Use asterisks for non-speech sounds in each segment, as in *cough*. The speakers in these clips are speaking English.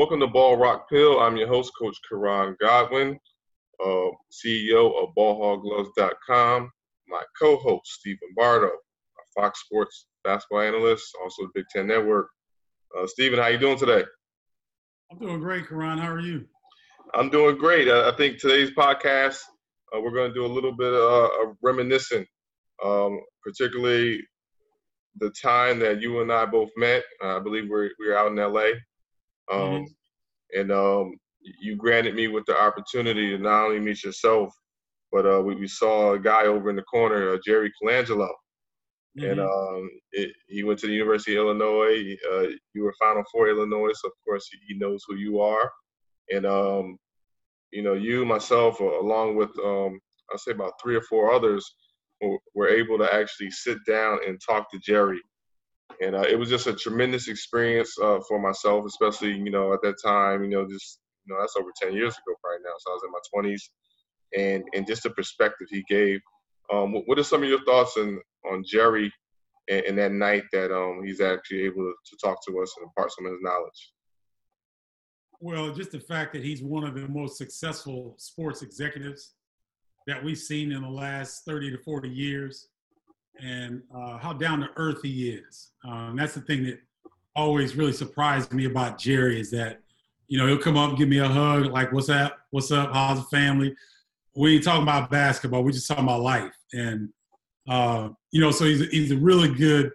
Welcome to Ball Rock Pill. I'm your host, Coach Koran Godwin, uh, CEO of BallHogGloves.com. My co-host, Stephen Bardo, a Fox Sports basketball analyst, also the Big Ten Network. Uh, Stephen, how you doing today? I'm doing great, Koran. How are you? I'm doing great. I think today's podcast, uh, we're going to do a little bit uh, of reminiscing, um, particularly the time that you and I both met. I believe we're, we were out in LA. Um, mm-hmm. And um, you granted me with the opportunity to not only meet yourself, but uh, we, we, saw a guy over in the corner, uh, Jerry Colangelo. Mm-hmm. And um, it, he went to the University of Illinois. Uh, you were Final Four Illinois, so of course he knows who you are. And um, you know, you, myself, uh, along with um, I'll say about three or four others, were able to actually sit down and talk to Jerry. And uh, it was just a tremendous experience uh, for myself, especially you know at that time. You know, just you know that's over ten years ago right now. So I was in my twenties, and and just the perspective he gave. Um, what are some of your thoughts on on Jerry and, and that night that um, he's actually able to talk to us and impart some of his knowledge? Well, just the fact that he's one of the most successful sports executives that we've seen in the last 30 to 40 years and uh, how down to earth he is. Um, that's the thing that always really surprised me about Jerry is that, you know, he'll come up, give me a hug, like, what's up? What's up? How's the family? We ain't talking about basketball. We just talking about life. And, uh, you know, so he's, he's a really good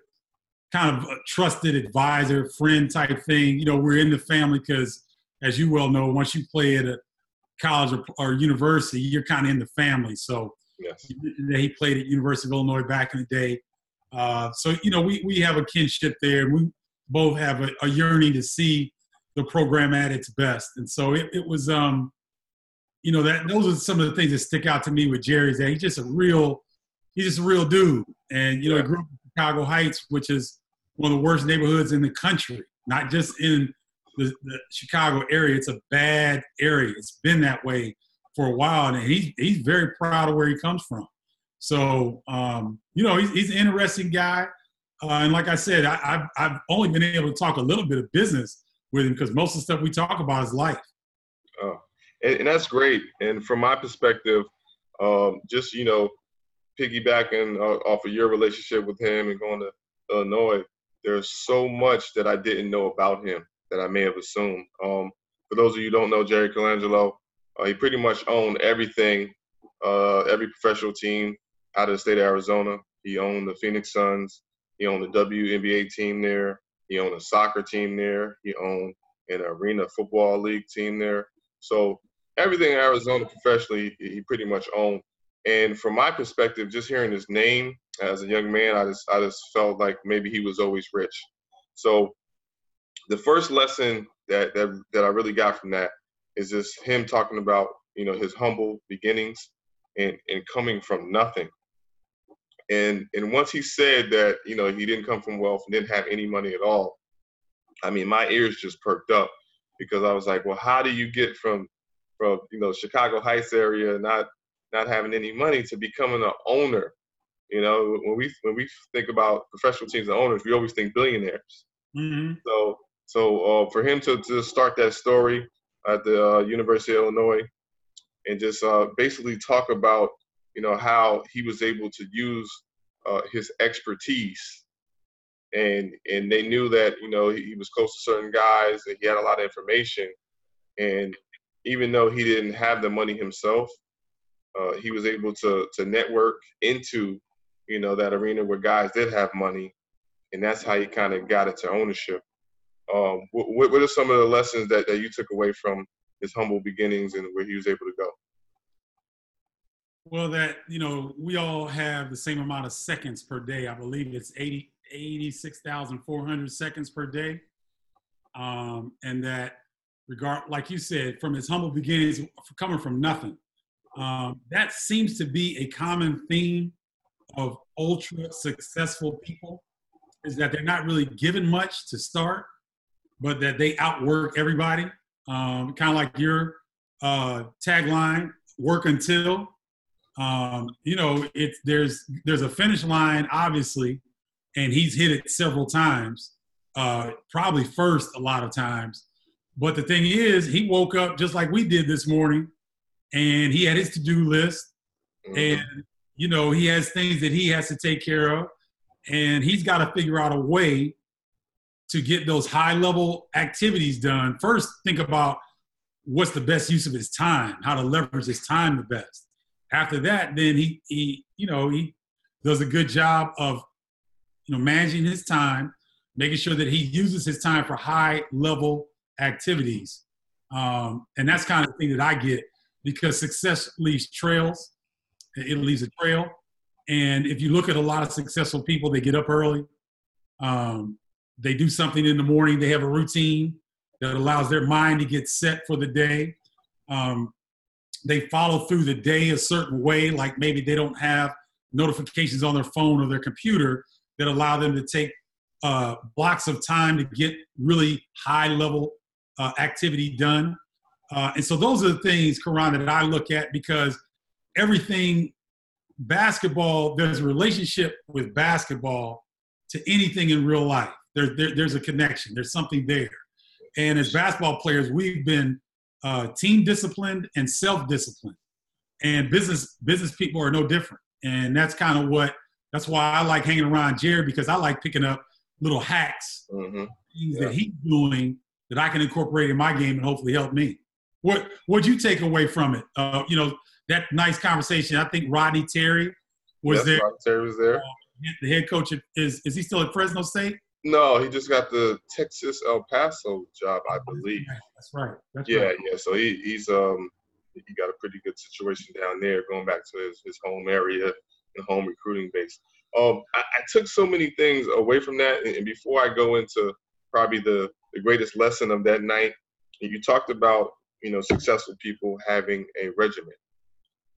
kind of trusted advisor, friend type thing. You know, we're in the family because, as you well know, once you play at a college or, or university, you're kind of in the family. So yes. he played at University of Illinois back in the day. Uh, so you know, we we have a kinship there. We both have a, a, yearning to see the program at its best, and so it, it was. Um, you know that those are some of the things that stick out to me with Jerry's. That he's just a real, he's just a real dude, and you know, yeah. he grew up in Chicago Heights, which is one of the worst neighborhoods in the country, not just in the, the Chicago area. It's a bad area. It's been that way for a while, and he's he's very proud of where he comes from. So um, you know, he's, he's an interesting guy. Uh, and like I said, I, have I've only been able to talk a little bit of business with him because most of the stuff we talk about is life. Oh, and, and that's great. And from my perspective, um, just you know, piggybacking uh, off of your relationship with him and going to Illinois, there's so much that I didn't know about him that I may have assumed. Um, for those of you who don't know Jerry Colangelo, uh, he pretty much owned everything, uh, every professional team out of the state of Arizona. He owned the Phoenix Suns. He owned the WNBA team there. He owned a soccer team there. He owned an arena football league team there. So everything in Arizona professionally, he pretty much owned. And from my perspective, just hearing his name as a young man, I just I just felt like maybe he was always rich. So the first lesson that, that that I really got from that is just him talking about you know his humble beginnings and and coming from nothing. And and once he said that you know he didn't come from wealth and didn't have any money at all, I mean my ears just perked up because I was like, well, how do you get from from you know Chicago Heights area not not having any money to becoming an owner? You know, when we when we think about professional teams and owners, we always think billionaires. Mm-hmm. So so uh, for him to, to start that story at the uh, University of Illinois and just uh, basically talk about, you know, how he was able to use uh, his expertise and and they knew that, you know, he, was close to certain guys and he had a lot of information. And even though he didn't have the money himself, uh, he was able to, to network into, you know, that arena where guys did have money. And that's how he kind of got it to ownership. Um, what, what are some of the lessons that, that you took away from his humble beginnings and where he was able to go? Well, that, you know, we all have the same amount of seconds per day. I believe it's 80, 86,400 seconds per day. Um, and that regard, like you said, from his humble beginnings, coming from nothing, um, that seems to be a common theme of ultra successful people is that they're not really given much to start but that they outwork everybody. Um, kind of like your uh, tagline, "Work until." Um, you know, it's there's there's a finish line, obviously, and he's hit it several times. Uh, probably first a lot of times, But the thing is, he woke up just like we did this morning, and he had his to-do list, mm-hmm. and you know he has things that he has to take care of, and he's got to figure out a way to get those high-level activities done. First, think about what's the best use of his time, how to leverage his time the best. After that, then he he you know he does a good job of you know managing his time, making sure that he uses his time for high level activities. Um, and that's kind of the thing that I get because success leaves trails. It leaves a trail. And if you look at a lot of successful people, they get up early. Um, they do something in the morning. They have a routine that allows their mind to get set for the day. Um, they follow through the day a certain way, like maybe they don't have notifications on their phone or their computer that allow them to take uh, blocks of time to get really high level uh, activity done. Uh, and so those are the things, Koran, that I look at because everything basketball, there's a relationship with basketball to anything in real life. There, there, there's a connection, there's something there. And as basketball players, we've been uh, team disciplined and self disciplined. And business business people are no different. And that's kind of what that's why I like hanging around Jared because I like picking up little hacks, mm-hmm. things yeah. that he's doing that I can incorporate in my game and hopefully help me. What what'd you take away from it? Uh, you know, that nice conversation. I think Rodney Terry was yes, there. Rodney Terry was there. Uh, the head coach is is he still at Fresno State? No, he just got the Texas El Paso job, I believe. That's right. That's yeah, right. yeah. So he, he's um he got a pretty good situation down there, going back to his, his home area and home recruiting base. Um, I, I took so many things away from that, and, and before I go into probably the the greatest lesson of that night, you talked about you know successful people having a regimen,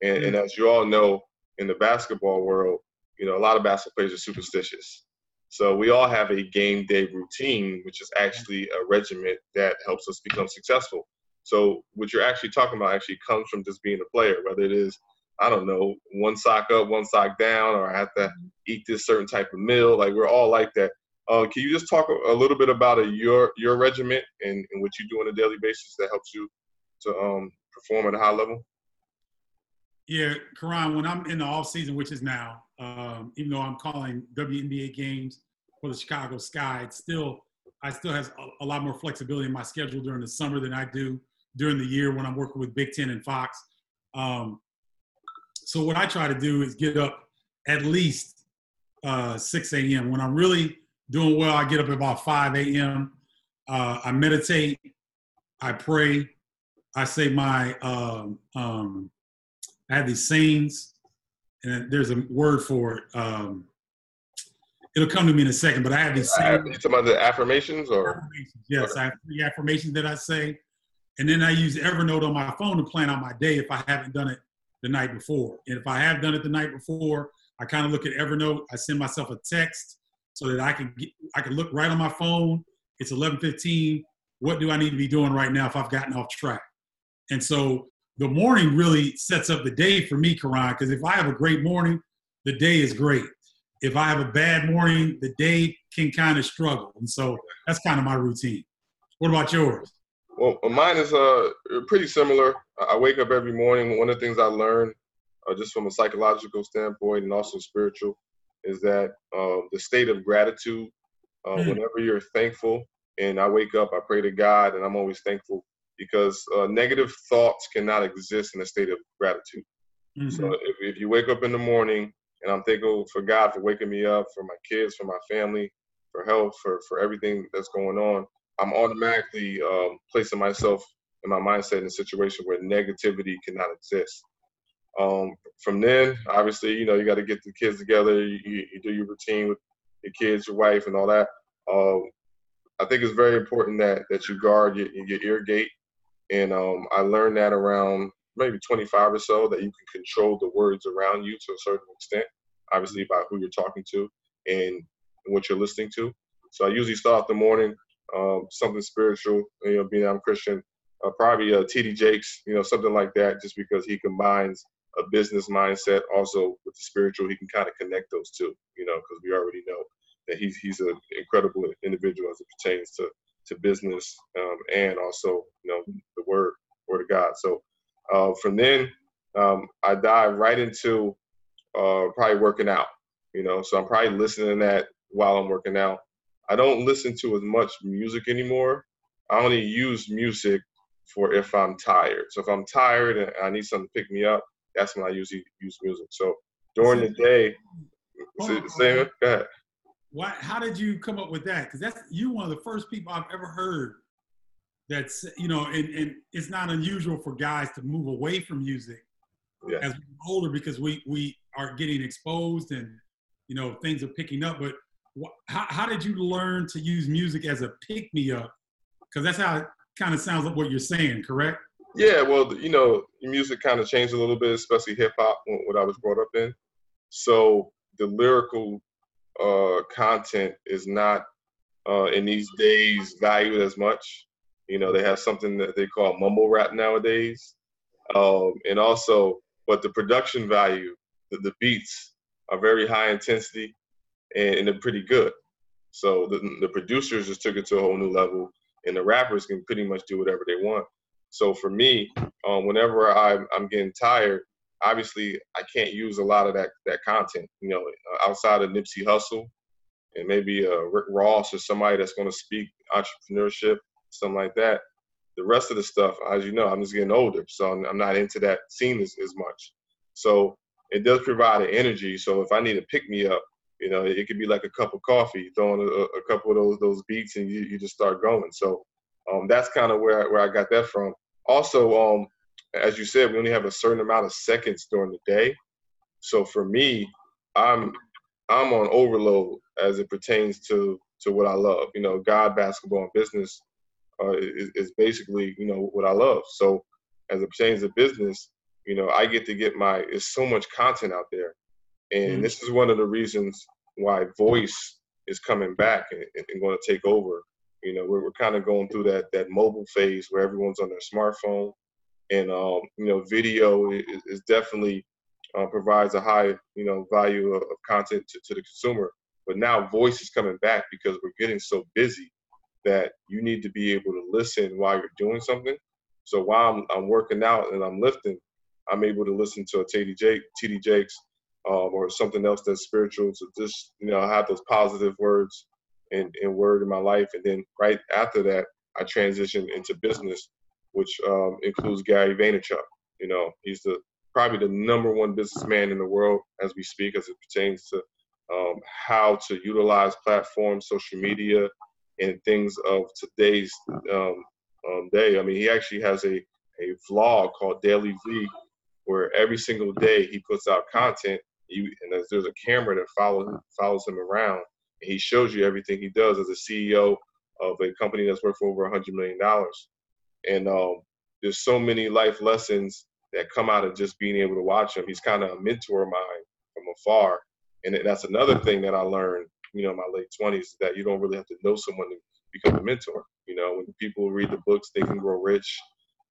and, and as you all know, in the basketball world, you know a lot of basketball players are superstitious. So we all have a game day routine, which is actually a regimen that helps us become successful. So what you're actually talking about actually comes from just being a player, whether it is I don't know, one sock up, one sock down, or I have to eat this certain type of meal. Like we're all like that. Uh, can you just talk a, little bit about a, your your regiment and, and what you do on a daily basis that helps you to um, perform at a high level? Yeah, Koran, when I'm in the off season, which is now, um, even though I'm calling WNBA games for the Chicago Sky, it's still I still have a, a, lot more flexibility in my schedule during the summer than I do during the year when I'm working with Big Ten and Fox. Um, so what I try to do is get up at least uh, 6 a.m. When I'm really doing well, I get up at about 5 a.m. Uh, I meditate, I pray, I say my, um, um, I have these scenes, and there's a word for it. Um, it'll come to me in a second, but I have these talking about the affirmations or? Affirmations. Yes, okay. I have three affirmations that I say. And then I use Evernote on my phone to plan out my day if I haven't done it the night before. And if I have done it the night before, I kind of look at Evernote. I send myself a text so that I can get, I can look right on my phone. It's 11:15. What do I need to be doing right now if I've gotten off track? And so the morning really sets up the day for me, Koran, because if I have a great morning, the day is great. If I have a bad morning, the day can kind of struggle. And so that's kind of my routine. What about yours? Well, mine is uh, pretty similar. I wake up every morning. One of the things I learned, uh, just from a psychological standpoint and also spiritual, is that uh, the state of gratitude. Uh, mm. Whenever you're thankful, and I wake up, I pray to God, and I'm always thankful because uh, negative thoughts cannot exist in a state of gratitude. Mm-hmm. So if, if you wake up in the morning and I'm thankful for God for waking me up, for my kids, for my family, for health, for for everything that's going on, I'm automatically um, placing myself in my mindset in a situation where negativity cannot exist. Um, from then, obviously, you know, you got to get the kids together. You, you, do your routine with your kids, your wife, and all that. Um, I think it's very important that that you guard your, your ear gate, and um, I learned that around maybe 25 or so that you can control the words around you to a certain extent, obviously by who you're talking to and what you're listening to. So I usually start the morning um, something spiritual, you know, being I'm Christian, uh, probably uh, TD Jakes, you know, something like that, just because he combines a business mindset also with the spiritual. He can kind of connect those two, you know, because we already know that he's he's an incredible individual as it pertains to to business um, and also you know the word word of God. So uh, from then um, I dive right into uh, probably working out. You know, so I'm probably listening to that while I'm working out. I don't listen to as much music anymore. I only use music for if I'm tired. So if I'm tired and I need something to pick me up, that's when I usually use music. So during the day, say, go ahead. Why, how did you come up with that? Because that's you one of the first people I've ever heard that's you know, and, and it's not unusual for guys to move away from music yeah. as we get older because we we are getting exposed and you know things are picking up. But wh- how, how did you learn to use music as a pick me up? Because that's how it kind of sounds like what you're saying, correct? Yeah, well, you know, music kind of changed a little bit, especially hip hop, what I was brought up in. So the lyrical uh, content is not uh, in these days valued as much. You know, they have something that they call mumble rap nowadays, um, and also, but the production value, the, the beats are very high intensity, and, and, they're pretty good. So the, the producers just took it to a whole new level, and the rappers can pretty much do whatever they want. So for me, um, whenever I'm, I'm getting tired, obviously I can't use a lot of that that content. You know, uh, outside of Nipsey Hussle and maybe uh, Rick Ross or somebody that's going to speak entrepreneurship, something like that. The rest of the stuff, as you know, I'm just getting older, so I'm, I'm not into that scene as, as much. So it does provide an energy. So if I need to pick me up, you know, it, could be like a cup of coffee, throwing a, a couple of those those beats, and you, you just start going. So um, that's kind of where where I got that from. Also, um, as you said, we only have a certain amount of seconds during the day. So for me, I'm I'm on overload as it pertains to to what I love. You know, God, basketball, and business uh, is, is basically you know what I love. So as it pertains to business, you know, I get to get my. It's so much content out there, and mm-hmm. this is one of the reasons why voice is coming back and, and going to take over. You know, we're, we're kind of going through that that mobile phase where everyone's on their smartphone and um, you know, video is, is definitely uh, provides a high you know value of, of content to, to the consumer. But now voice is coming back because we're getting so busy that you need to be able to listen while you're doing something. So while I'm, I'm working out and I'm lifting, I'm able to listen to a TD, Jake, TD Jakes um, or something else that's spiritual to just, you know, have those positive words and, and word in my life. And then right after that, I transition into business which um, includes Gary Vaynerchuk. You know, he's the probably the number one businessman in the world as we speak, as it pertains to um, how to utilize platforms, social media, and things of today's um, um, day. I mean, he actually has a a vlog called Daily V, where every single day he puts out content. You, and there's, a camera that follows follows him around, and he shows you everything he does as a CEO of a company that's worth over a hundred million dollars. And um, there's so many life lessons that come out of just being able to watch him. He's kind of a mentor of mine from afar. And that's another thing that I learned, you know, in my late 20s, that you don't really have to know someone to become a mentor. You know, when people read the books, Think and Grow Rich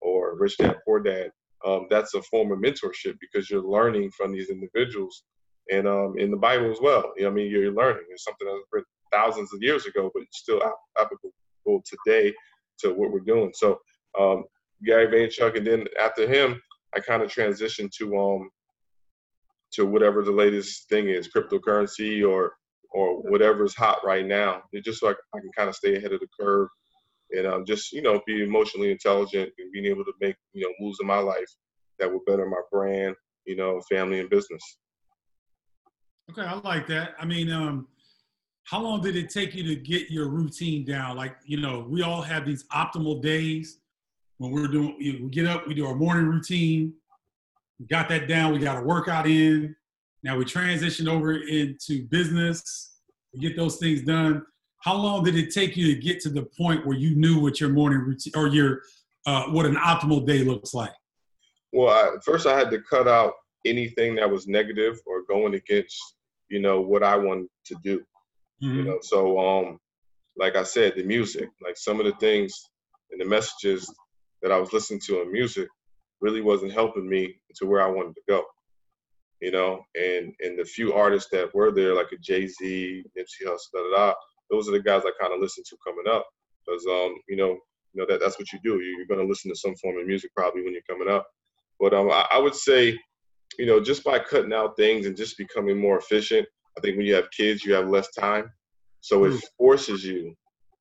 or Rich Dad Poor Dad, um, that's a form of mentorship because you're learning from these individuals. And um, in the Bible as well, you know, I mean, you're learning. It's something that was written thousands of years ago, but it's still applicable today to what we're doing. So um, Gary Vaynerchuk, and then after him, I kind of transitioned to um to whatever the latest thing is, cryptocurrency or or whatever's hot right now. It's just so I, I can kind of stay ahead of the curve and um, just you know be emotionally intelligent and being able to make you know moves in my life that will better my brand, you know, family and business. Okay, I like that. I mean, um, how long did it take you to get your routine down? Like, you know, we all have these optimal days when we're doing, we get up, we do our morning routine. We got that down. We got a workout in. Now we transition over into business. We get those things done. How long did it take you to get to the point where you knew what your morning routine or your uh, what an optimal day looks like? Well, I, first I had to cut out anything that was negative or going against, you know, what I wanted to do. Mm-hmm. You know, so um, like I said, the music, like some of the things and the messages that I was listening to in music really wasn't helping me to where I wanted to go. You know, and and the few artists that were there, like a Jay Z, Nipsey Hussle, da da da, those are the guys I kind of listened to coming up. because um, you know, you know that that's what you do. You're going to listen to some form of music probably when you're coming up. But um, I, I would say, you know, just by cutting out things and just becoming more efficient. I think when you have kids, you have less time, so it Mm. forces you.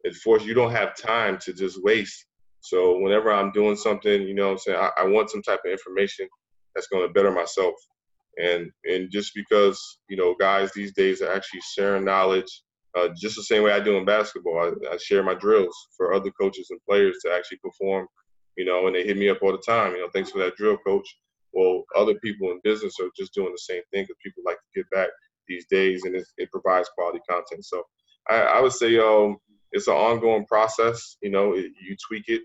It forces you don't have time to just waste. So whenever I'm doing something, you know, I'm saying I, I want some type of information that's going to better myself and and just because you know guys these days are actually sharing knowledge uh, just the same way I do in basketball. I, I share my drills for other coaches and players to actually perform, you know, and they hit me up all the time. You know, thanks for that drill, coach. Well, other people in business are just doing the same thing because people like to give back these days, and it, it provides quality content. So I, I would say um, it's an ongoing process. You know, it, you tweak it.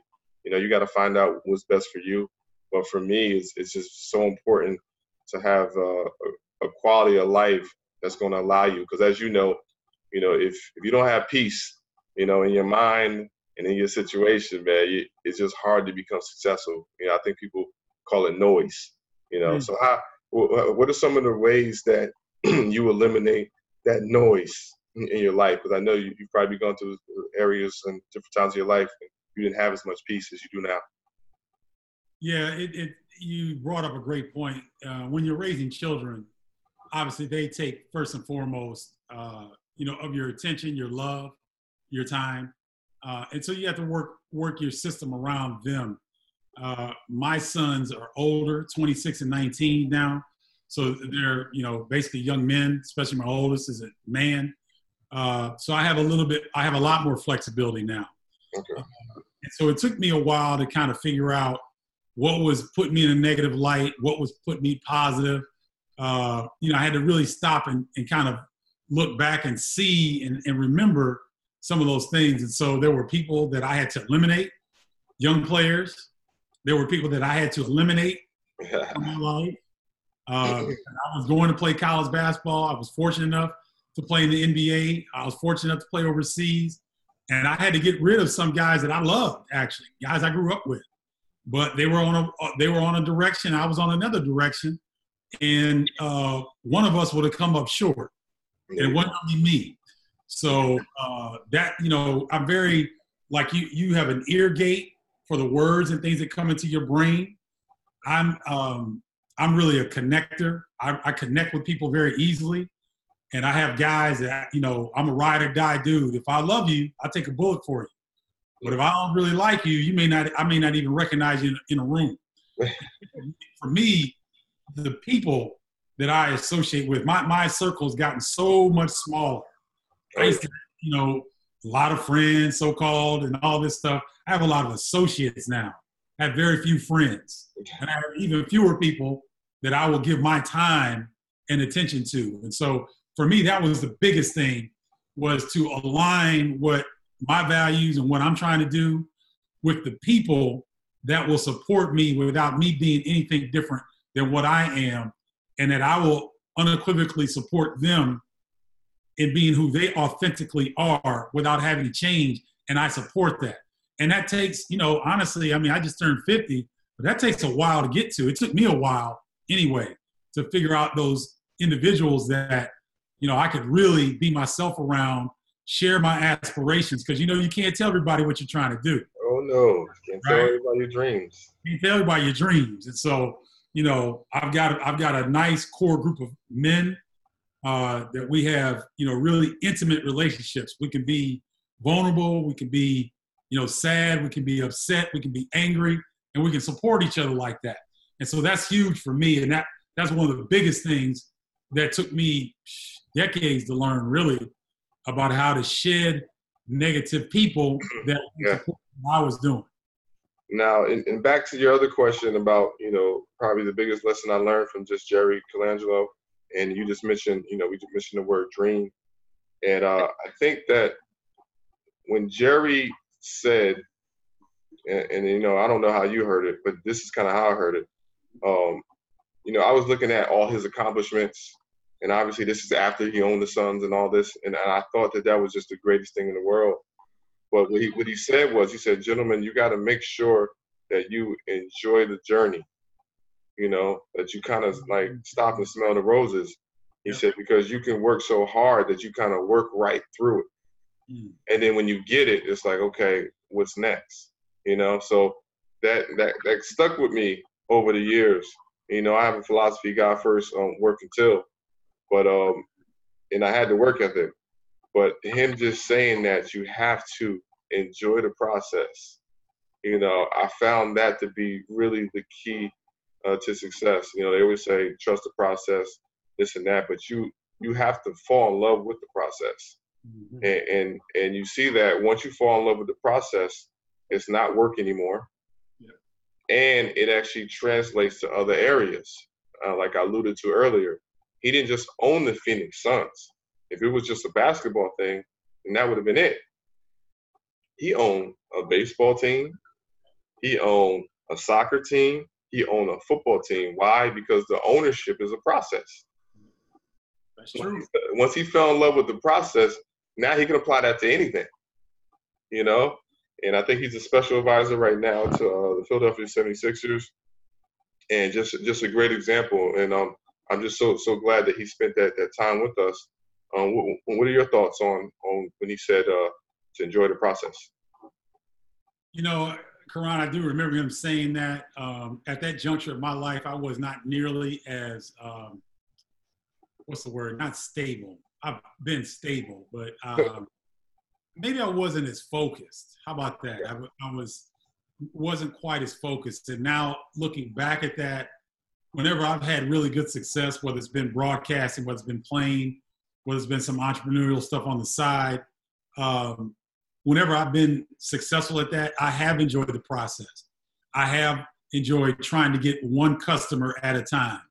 You know, you got to find out what's best for you. But for me, it's, it's just so important to have uh, a, quality of life that's going to allow you. Because as you know, you know, if if you don't have peace, you know, in your mind and in your situation, man, you, it's just hard to become successful. You know, I think people call it noise. You know, Mm. so how? What are some of the ways that *clears throat* you eliminate that noise in your life? Because I know you, you've probably gone through areas and different times of your life, and you didn't have as much peace as you do now. Yeah, it, it you brought up a great point. Uh, when you're raising children, obviously they take first and foremost, uh, you know, of your attention, your love, your time, uh, and so you have to work work your system around them. Uh, my sons are older, 26 and 19 now, so they're you know basically young men. Especially my oldest is a man, uh, so I have a little bit, I have a lot more flexibility now. Okay. So it took me a while to kind of figure out what was putting me in a negative light, what was putting me positive. Uh, you know, I had to really stop and, and kind of look back and see and, and remember some of those things. And so there were people that I had to eliminate, young players. There were people that I had to eliminate from my life. *laughs* Uh, I was going to play college basketball. I was fortunate enough to play in the NBA. I was fortunate enough to play overseas. And I had to get rid of some guys that I loved, actually, guys I grew up with. But they were on a they were on a direction. I was on another direction, and uh, one of us would have come up short. And it wasn't only me. So uh, that you know, I'm very like you. You have an ear gate for the words and things that come into your brain. I'm um, I'm really a connector. I, I connect with people very easily, and I have guys that you know I'm a ride or die dude. If I love you, I take a bullet for you. But if I don't really like you, you may not. I may not even recognize you in, in a room. *laughs* for me, the people that I associate with, my my circle has gotten so much smaller. I used to, you know, a lot of friends, so called, and all this stuff. I have a lot of associates now. I have very few friends, and I have even fewer people that I will give my time and attention to. And so, for me, that was the biggest thing was to align what my values and what I'm trying to do with the people that will support me without me being anything different than what I am, and that I will unequivocally support them in being who they authentically are without having to change. And I support that. And that takes, you know, honestly, I mean, I just turned 50, but that takes a while to get to. It took me a while anyway to figure out those individuals that, you know, I could really be myself around, share my aspirations, because, you know, you can't tell everybody what you're trying to do. Oh no! you Can't tell everybody your dreams. You can't tell everybody your dreams. And so, you know, I've got I've got a nice core group of men uh, that we have, you know, really intimate relationships. We can be vulnerable, we can be, you know, sad, we can be upset, we can be angry, and we can support each other like that. And so that's huge for me. And that that's one of the biggest things that took me decades to learn really about how to shed negative people *clears throat* that Yeah. I was doing. Now, and, and back to your other question about, you know, probably the biggest lesson I learned from just Jerry Colangelo, and you just mentioned, you know, we just mentioned the word dream, and uh, I think that when Jerry said, and, and you know, I don't know how you heard it, but this is kind of how I heard it. Um, you know, I was looking at all his accomplishments, and obviously this is after he owned the Suns and all this, and, and I thought that that was just the greatest thing in the world. But what he what he said was, he said, "Gentlemen, you got to make sure that you enjoy the journey. You know, that you kind of like stop and smell the roses." He Yeah. said, "Because you can work so hard that you kind of work right through it." Mm. And then when you get it, it's like, okay, what's next? You know, so that that that stuck with me over the years. You know, I have a philosophy: God first, um, work until. But um, and I had to work ethic. But him just saying that you have to enjoy the process. You know, I found that to be really the key uh, to success. You know, they always say trust the process, this and that, but you you have to fall in love with the process. Mm-hmm. And, and, and you see that once you fall in love with the process, it's not work anymore, yeah. and it actually translates to other areas. Uh, like I alluded to earlier, he didn't just own the Phoenix Suns. If it was just a basketball thing, then that would have been it. He owned a baseball team. He owned a soccer team he owned a football team. Why? Because the ownership is a process. That's true. Once he fell in love with the process, now he can apply that to anything. You know? And I think he's a special advisor right now to uh, the Philadelphia 76ers. And just just a great example. And um, I'm just so so glad that he spent that, that time with us. Um, what, what are your thoughts on on when he said uh, to enjoy the process? You know, Koran, I do remember him saying that um, at that juncture of my life, I was not nearly as, um, what's the word, not stable. I've been stable, but *laughs* um, maybe I wasn't as focused. How about that? I, I was wasn't quite as focused. And now looking back at that, whenever I've had really good success, whether it's been broadcasting, whether it's been playing, whether it's been some entrepreneurial stuff on the side, um, whenever I've been successful at that, I have enjoyed the process. I have enjoyed trying to get one customer at a time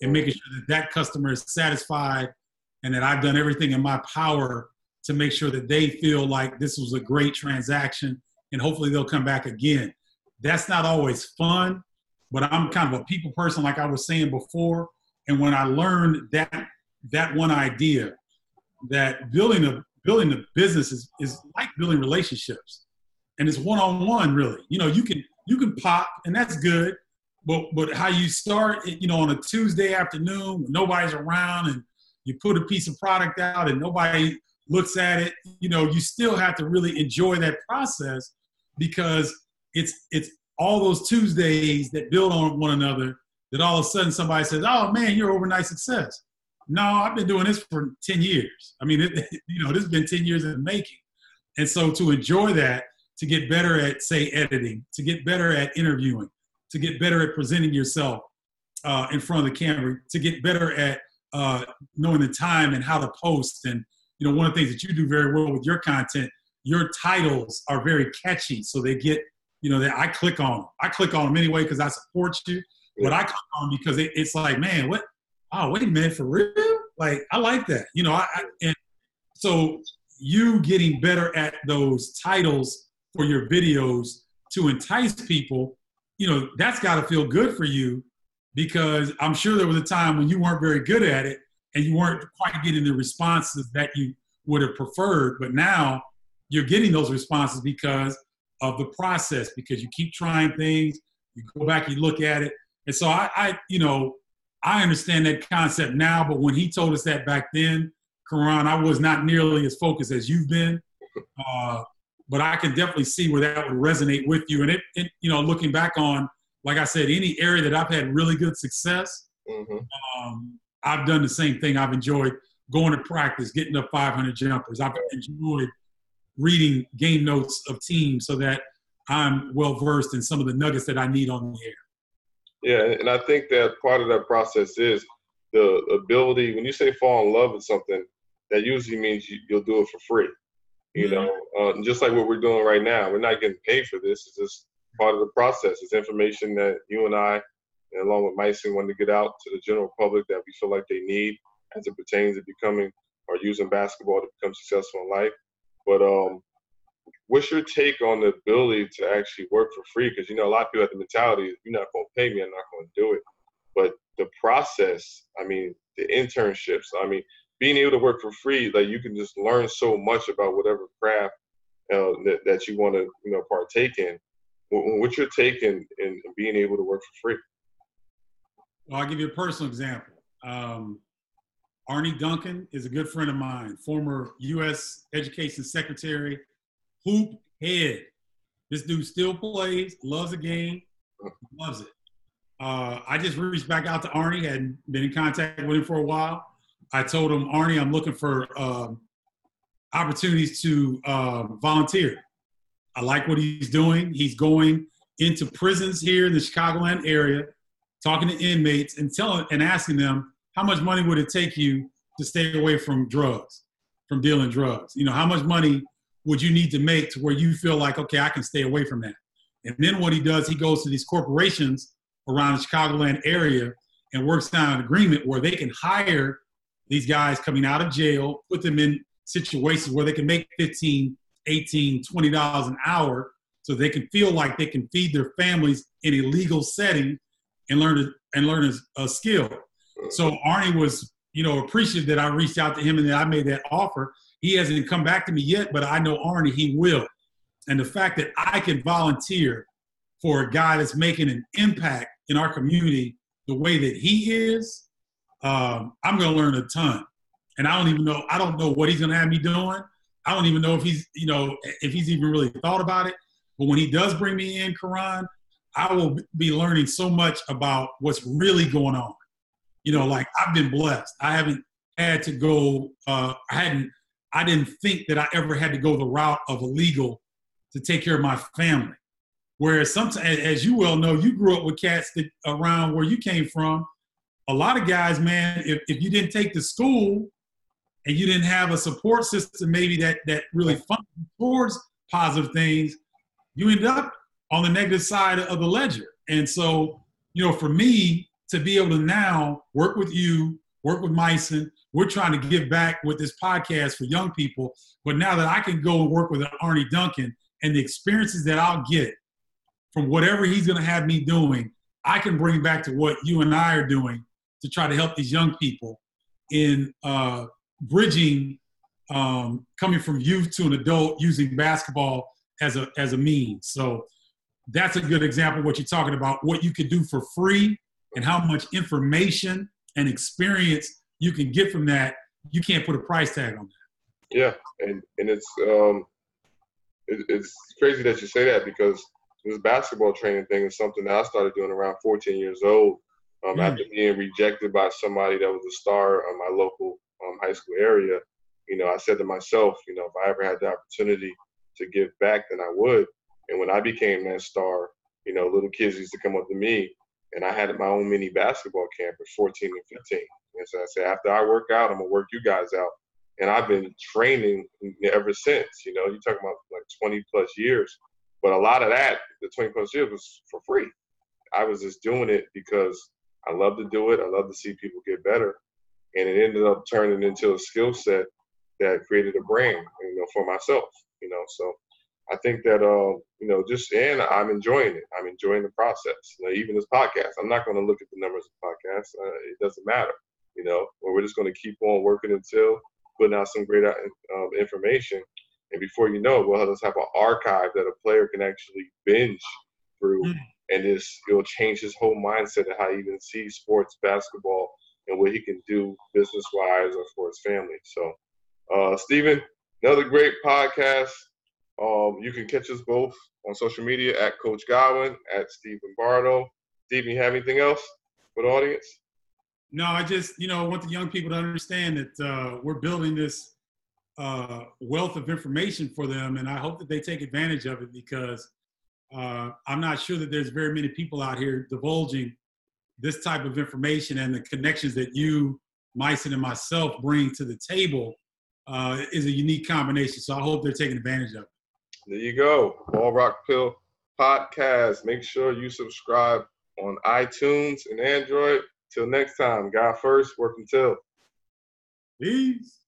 and making sure that that customer is satisfied and that I've done everything in my power to make sure that they feel like this was a great transaction and hopefully they'll come back again. That's not always fun, but I'm kind of a people person, like I was saying before. And when I learned that that one idea, that building a building a business is, is like building relationships. And it's one-on-one really. You know you can you can pop and that's good. But but how you start you know on a tuesday afternoon when nobody's around and you put a piece of product out and nobody looks at it you know you still have to really enjoy that process because it's it's all those tuesdays that build on one another that all of a sudden somebody says oh man you're overnight success no, I've been doing this for 10 years. I mean, it, *laughs* you know, this has been 10 years in the making. And so to enjoy that, to get better at, say, editing, to get better at interviewing, to get better at presenting yourself uh, in front of the camera, to get better at uh, knowing the time and how to post. And, you know, one of the things that you do very well with your content, your titles are very catchy. So they get, you know, that I click on them. I click on them anyway because I support you, but I click on them because it, it's like, man, what, oh, wait a minute, for real? Like, I like that. You know, I, I and so you getting better at those titles for your videos to entice people, you know, that's got to feel good for you because I'm sure there was a time when you weren't very good at it and you weren't quite getting the responses that you would have preferred. But now you're getting those responses because of the process, because you keep trying things, you go back, you look at it. And so I, I you know, I understand that concept now, but when he told us that back then, Koran, I was not nearly as focused as you've been. Uh, but I can definitely see where that would resonate with you. And it, it, you know, looking back on, like I said, any area that I've had really good success, mm-hmm. um, I've done the same thing. I've enjoyed going to practice, getting up 500 jumpers. I've enjoyed reading game notes of teams so that I'm well versed in some of the nuggets that I need on the air. Yeah, and I think that part of that process is the ability. When you say fall in love with something, that usually means you, will do it for free. You mm-hmm. know, uh, just like what we're doing right now, we're not getting paid for this. It's just part of the process. It's information that you and I, and along with Myson, want to get out to the general public that we feel like they need as it pertains to becoming or using basketball to become successful in life. But um, what's your take on the ability to actually work for free? Because you know a lot of people have the mentality, you're not going to pay me, I'm not going to do it. But the process, I mean, the internships, I mean, being able to work for free, like you can just learn so much about whatever craft uh, that, that you want to, you know, partake in. What's your take in, in being able to work for free? Well, I'll give you a personal example. Um, Arne Duncan is a good friend of mine, former U.S. Education Secretary, hoop head. This dude still plays, loves the game, loves it. Uh, I just reached back out to Arnie, hadn't been in contact with him for a while. I told him, Arnie, I'm looking for um, opportunities to uh, volunteer. I like what he's doing. He's going into prisons here in the Chicagoland area, talking to inmates and telling and asking them how much money would it take you to stay away from drugs, from dealing drugs. You know, how much money would you need to make to where you feel like, okay, I can stay away from that. And then what he does, he goes to these corporations around the Chicagoland area and works out an agreement where they can hire these guys coming out of jail, put them in situations where they can make 15, 18, 20 dollars an hour so they can feel like they can feed their families in a legal setting and learn and learn a, a skill. So Arnie was, you know, appreciative that I reached out to him and that I made that offer. He hasn't come back to me yet, but I know Arnie, he will. And the fact that I can volunteer for a guy that's making an impact in our community the way that he is, um, I'm going to learn a ton. And I don't even know, I don't know what he's going to have me doing. I don't even know if he's, you know, if he's even really thought about it. But when he does bring me in, Koran, I will be learning so much about what's really going on. You know, like I've been blessed. I haven't had to go, uh, I hadn't, I didn't think that I ever had to go the route of illegal to take care of my family. Whereas sometimes, as you well know, you grew up with cats that around where you came from. A lot of guys, man, if, if you didn't take the school and you didn't have a support system, maybe that that really functioned towards positive things, you end up on the negative side of the ledger. And so, you know, for me to be able to now work with you, work with Myson, we're trying to give back with this podcast for young people. But now that I can go and work with Arnie Duncan and the experiences that I'll get from whatever he's going to have me doing, I can bring back to what you and I are doing to try to help these young people in uh, bridging um, coming from youth to an adult using basketball as a as a means. So that's a good example of what you're talking about. What you could do for free and how much information and experience you can get from that. You can't put a price tag on that. Yeah, and and it's um, it, it's crazy that you say that because this basketball training thing is something that I started doing around 14 years old. Um, mm. After being rejected by somebody that was a star on my local um, high school area, you know, I said to myself, you know, if I ever had the opportunity to give back, then I would. And when I became that star, you know, little kids used to come up to me, and I had my own mini basketball camp at 14 and 15. And so I said, after I work out, I'm gonna work you guys out. And I've been training ever since. You know, you're talking about like 20 plus years. But a lot of that, the 20 plus years, was for free. I was just doing it because I love to do it. I love to see people get better. And it ended up turning into a skill set that created a brand, you know, for myself, you know. So I think that, uh, you know, just, and I'm enjoying it. I'm enjoying the process. You know, even this podcast, I'm not going to look at the numbers of podcasts. Uh, it doesn't matter, you know, we're just going to keep on working until putting out some great uh, um, information and before you know it, we'll just have an archive that a player can actually binge through, mm. and this it'll change his whole mindset of how he even sees sports, basketball, and what he can do business wise or for his family. So, uh, Stephen, another great podcast. Um, you can catch us both on social media at Coach Godwin, at Stephen Bardo. Stephen, you have anything else for the audience? No, I just, you know, I want the young people to understand that uh, we're building this uh, wealth of information for them, and I hope that they take advantage of it because uh, I'm not sure that there's very many people out here divulging this type of information and the connections that you, Myson, and myself bring to the table uh, is a unique combination. So I hope they're taking advantage of it. There you go, Ball Rock Pill podcast. Make sure you subscribe on iTunes and Android. Till next time, God first, work until. Peace.